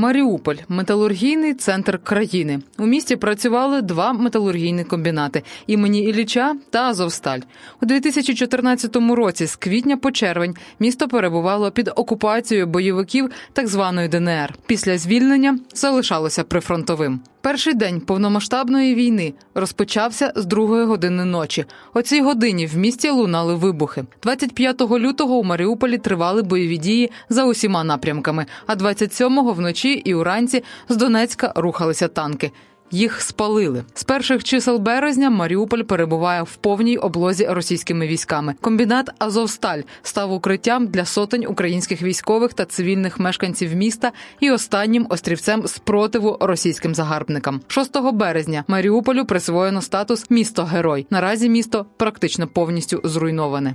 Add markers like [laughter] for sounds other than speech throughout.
Маріуполь металургійний центр країни. У місті працювали два металургійні комбінати імені Ілліча та Азовсталь. У 2014 році, з квітня по червень, місто перебувало під окупацією бойовиків так званої ДНР. Після звільнення залишалося прифронтовим. Перший день повномасштабної війни розпочався з другої години ночі. О цій годині в місті лунали вибухи. 25 лютого у Маріуполі тривали бойові дії за усіма напрямками. А 27-го вночі і уранці з Донецька рухалися танки. Їх спалили з перших чисел березня. Маріуполь перебуває в повній облозі російськими військами. Комбінат Азовсталь став укриттям для сотень українських військових та цивільних мешканців міста і останнім острівцем спротиву російським загарбникам. 6 березня Маріуполю присвоєно статус місто герой. Наразі місто практично повністю зруйноване.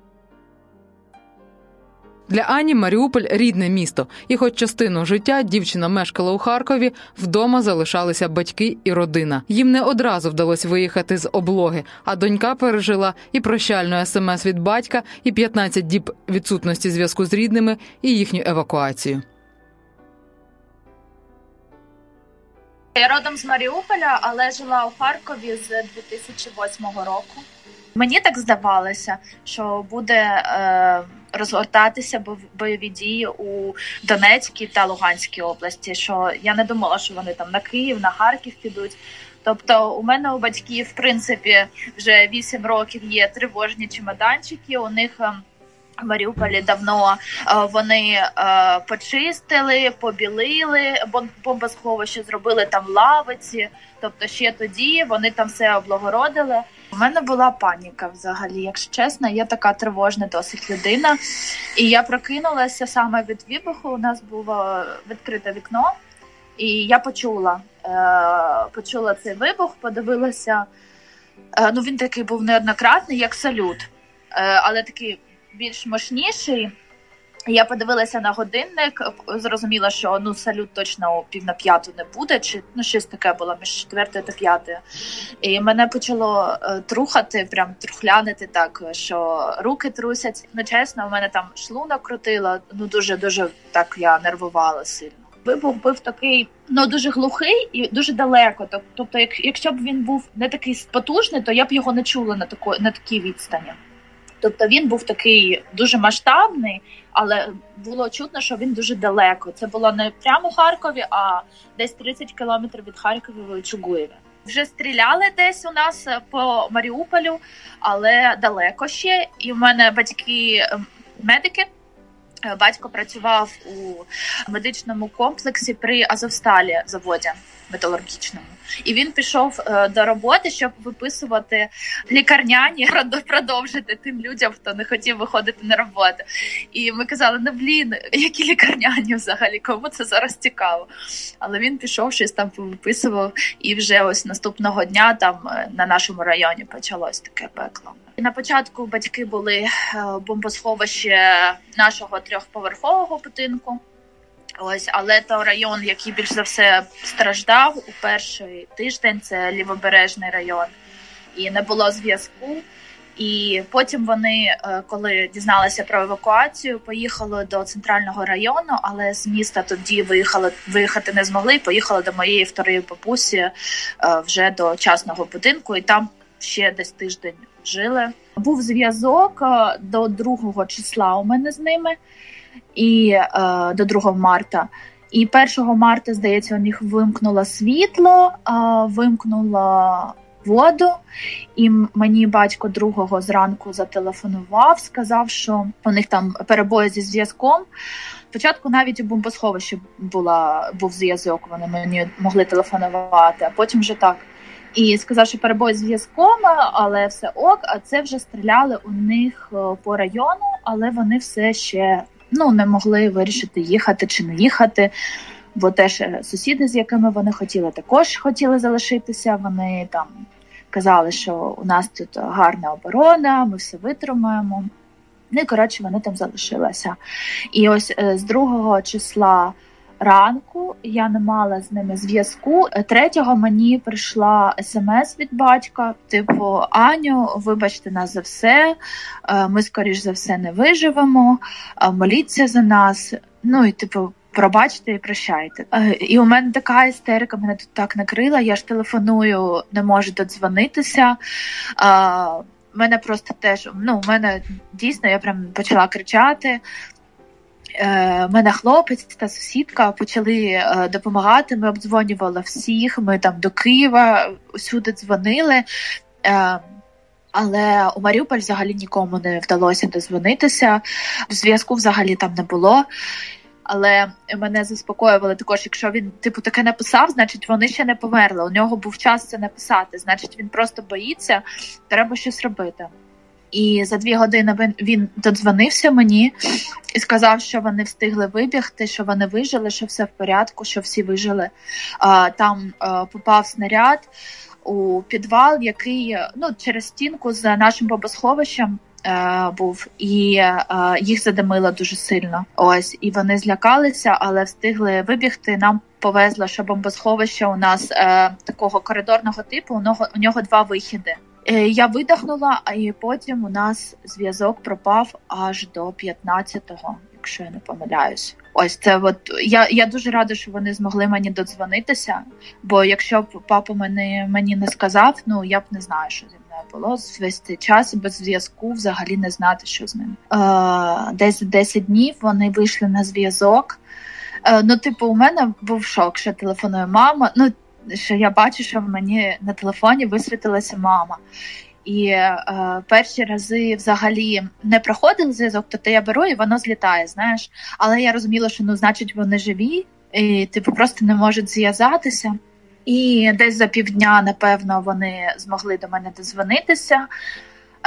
Для Ані Маріуполь рідне місто, і, хоч частину життя дівчина мешкала у Харкові, вдома залишалися батьки і родина. Їм не одразу вдалося виїхати з облоги, а донька пережила і прощальну смс від батька, і 15 діб відсутності зв'язку з рідними, і їхню евакуацію. Я родом з Маріуполя, але жила у Харкові з 2008 року. Мені так здавалося, що буде е, розгортатися бойові дії у Донецькій та Луганській області. Що я не думала, що вони там на Київ, на Харків підуть. Тобто, у мене у батьків в принципі вже 8 років є тривожні чемоданчики. У них е, в Маріуполі давно е, вони е, почистили, побілили бомбосховище, зробили там лавиці. Тобто, ще тоді вони там все облагородили. У мене була паніка взагалі, якщо чесно, я така тривожна досить людина. І я прокинулася саме від вибуху. У нас було відкрите вікно, і я почула е, почула цей вибух, подивилася. Е, ну він такий був неоднократний, як салют, е, але такий більш мощніший. Я подивилася на годинник, зрозуміла, що ну салют точно пів на п'яту не буде, чи ну щось таке було між четвертою та п'ятою. І мене почало е, трухати, прям трухлянити так, що руки трусять. Ну чесно, у мене там шлунок крутило. Ну дуже дуже так я нервувала сильно. Вибух був такий, ну дуже глухий і дуже далеко. Тобто, якщо б він був не такий потужний, то я б його не чула на тако, на такій відстані. Тобто він був такий дуже масштабний, але було чутно, що він дуже далеко. Це було не прямо в Харкові, а десь 30 кілометрів від Харкова в Чугуєві. Вже стріляли десь у нас е, по Маріуполю, але далеко ще. І в мене батьки ем, медики. Е, батько працював у медичному комплексі при Азовсталі заводі металургічному, і він пішов е, до роботи, щоб виписувати лікарняні, [laughs] продовжити тим людям, хто не хотів виходити на роботу. І ми казали: ну блін, які лікарняні взагалі, кому це зараз цікаво. Але він пішов, щось там повиписував, і вже ось наступного дня там е, на нашому районі почалось таке пекло. На початку батьки були е, бомбосховище нашого трьохповерхового будинку. Ось, але то район, який більш за все страждав у перший тиждень, це лівобережний район, і не було зв'язку. І потім вони, е, коли дізналися про евакуацію, поїхали до центрального району, але з міста тоді виїхали виїхати не змогли. Поїхали до моєї второї бабусі е, вже до частного будинку, і там ще десь тиждень жили. Був зв'язок е, до 2 числа у мене з ними і е, до 2 марта. І 1 марта, здається, у них вимкнуло світло, е, вимкнуло воду, і мені батько другого зранку зателефонував, сказав, що у них там перебої зі зв'язком. Спочатку навіть у бомбосховищі була був зв'язок, вони мені могли телефонувати, а потім вже так. І сказав, що перебої зв'язком, але все ок. А це вже стріляли у них е, по району, але вони все ще ну не могли вирішити їхати чи не їхати. бо теж сусіди, з якими вони хотіли, також хотіли залишитися. Вони там казали, що у нас тут гарна оборона, ми все витримаємо. Ну і коротше, вони там залишилися. І ось з другого числа ранку я не мала з ними зв'язку. Третього мені прийшла смс від батька: типу, Аню, вибачте нас за все, е, ми скоріш за все не виживемо, е, моліться за нас. Ну і типу. Пробачте і прощайте. Е, і у мене така істерика мене тут так накрила. Я ж телефоную, не можу додзвонитися. У мене просто теж ну, у мене дійсно я прям почала кричати. Е, мене хлопець та сусідка почали е, допомагати. Ми обдзвонювали всіх. Ми там до Києва усюди дзвонили. Е, але у Маріуполь взагалі нікому не вдалося дозвонитися. Зв'язку взагалі там не було. Але мене заспокоювали також, якщо він типу таке написав, значить вони ще не померли. У нього був час це написати. Значить, він просто боїться, треба щось робити. І за дві години він він додзвонився мені і сказав, що вони встигли вибігти, що вони вижили, що все в порядку, що всі вижили. А, Там а, попав снаряд у підвал, який ну через стінку за нашим бомбосховищем е, був, і е, їх задимило дуже сильно. Ось і вони злякалися, але встигли вибігти. Нам повезло, що бомбосховище у нас е, такого коридорного типу. У нього у нього два вихіди. Е, я видихнула, а і потім у нас зв'язок пропав аж до 15-го, якщо я не помиляюсь. Ось це от я я дуже рада, що вони змогли мені додзвонитися. Бо якщо б папа мені мені не сказав, ну я б не знаю, що зі мною було весь цей час без зв'язку, взагалі не знати, що з ним. Е, Десь 10 днів вони вийшли на зв'язок. Е, ну, типу, у мене був шок, що телефонує мама. Ну що я бачу, що в мені на телефоні висвітилася мама. І е, перші рази взагалі не проходив зв'язок, то я беру і воно злітає, знаєш. Але я розуміла, що ну, значить, вони живі, і типу просто не можуть зв'язатися. І десь за півдня, напевно, вони змогли до мене дозвонитися.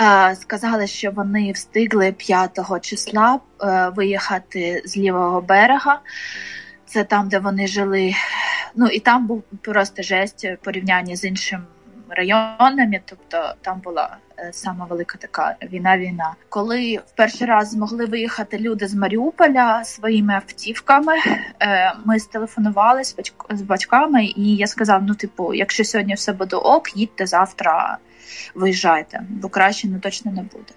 Е, сказали, що вони встигли 5 числа е, виїхати з лівого берега. Це там, де вони жили Ну і там був просто жесть порівняння з іншими районами, тобто там була е, сама велика така війна-війна. Коли в перший раз змогли виїхати люди з Маріуполя своїми автівками, е, ми стелефонували з батьками, і я сказав: ну, типу, якщо сьогодні все буде ок, їдьте завтра, виїжджайте, бо краще ну точно не буде.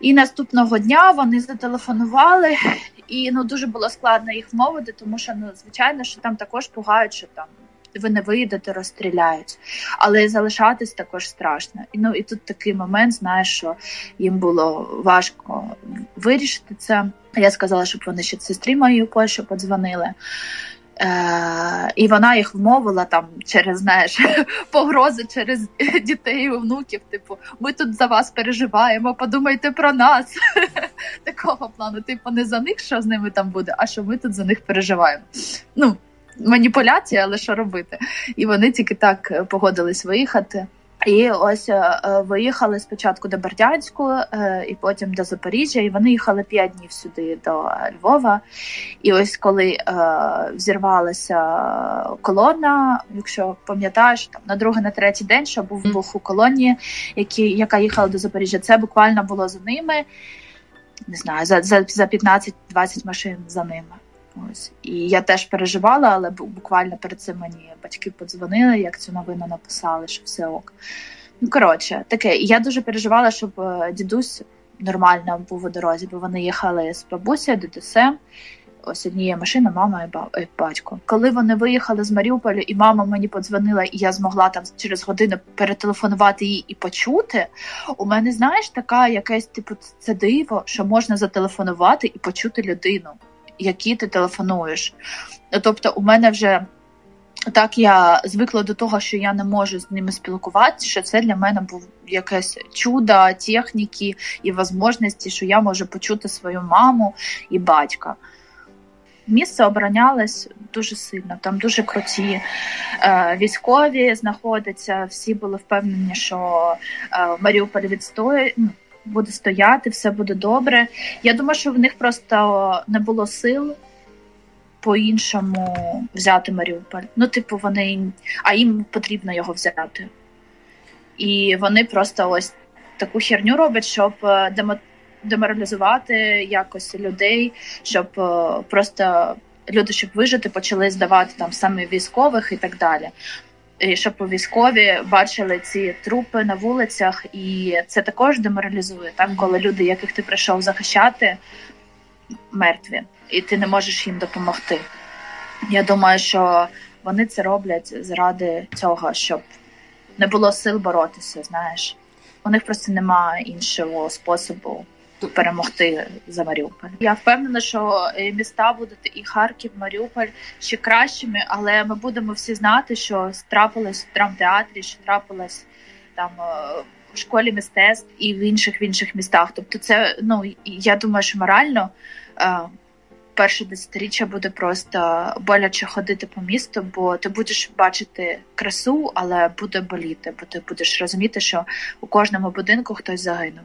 І наступного дня вони зателефонували, і ну дуже було складно їх вмовити, тому що ну звичайно, що там також пугають, що там ви не вийдете, розстріляють, але залишатись також страшно. І ну і тут такий момент, знаєш, що їм було важко вирішити це. Я сказала, щоб вони ще сестрі моїй у Польщу подзвонили. Е, І вона їх вмовила там через знаєш, [laughs] погрози через [laughs] дітей і внуків. Типу, ми тут за вас переживаємо, подумайте про нас. [laughs] Такого плану, типу, не за них, що з ними там буде, а що ми тут за них переживаємо. Ну, маніпуляція, але що робити? І вони тільки так погодились виїхати. І ось е, е, виїхали спочатку до Бердянську, е, і потім до Запоріжжя. І вони їхали п'ять днів сюди до Львова. І ось коли взірвалася колона, якщо пам'ятаєш, там на другий, на третій день, що був бух у колонії, які, яка їхала до Запоріжжя, це буквально було за ними. Не знаю, за за, за 15-20 машин за ними. Ось і я теж переживала, але буквально перед цим мені батьки подзвонили, як цю новину написали, що все ок. Ну коротше, таке. Я дуже переживала, щоб е, дідусь нормально був у дорозі, бо вони їхали з бабусею, дідусем. Ось однієї машини, мама і батько. Коли вони виїхали з Маріуполя, і мама мені подзвонила, і я змогла там через годину перетелефонувати їй і почути. У мене знаєш така якесь типу це диво, що можна зателефонувати і почути людину які ти телефонуєш. Тобто, у мене вже так я звикла до того, що я не можу з ними спілкуватися, що це для мене був якесь чудо техніки і можливості, що я можу почути свою маму і батька. Місце оборонялось дуже сильно, там дуже круті е, військові знаходяться. Всі були впевнені, що е, Маріуполь відстоює, ну, буде стояти, все буде добре. Я думаю, що в них просто не було сил по-іншому взяти Маріуполь. Ну, типу, вони а їм потрібно його взяти. І вони просто ось таку херню роблять, щоб е, деморалізувати якось людей, щоб е, просто люди, щоб вижити, почали здавати там саме військових і так далі. І Щоб військові бачили ці трупи на вулицях, і це також деморалізує, так коли люди, яких ти прийшов захищати, мертві, і ти не можеш їм допомогти. Я думаю, що вони це роблять заради цього, щоб не було сил боротися. Знаєш, у них просто немає іншого способу перемогти за Маріуполь. Я впевнена, що міста будуть і Харків, Маріуполь ще кращими, але ми будемо всі знати, що трапилось в драмтеатрі, що трапилось там е, в школі мистецтв і в інших в інших містах. Тобто, це ну я думаю, що морально. Е, перше десятиріччя буде просто боляче ходити по місту, бо ти будеш бачити красу, але буде боліти, бо ти будеш розуміти, що у кожному будинку хтось загинув.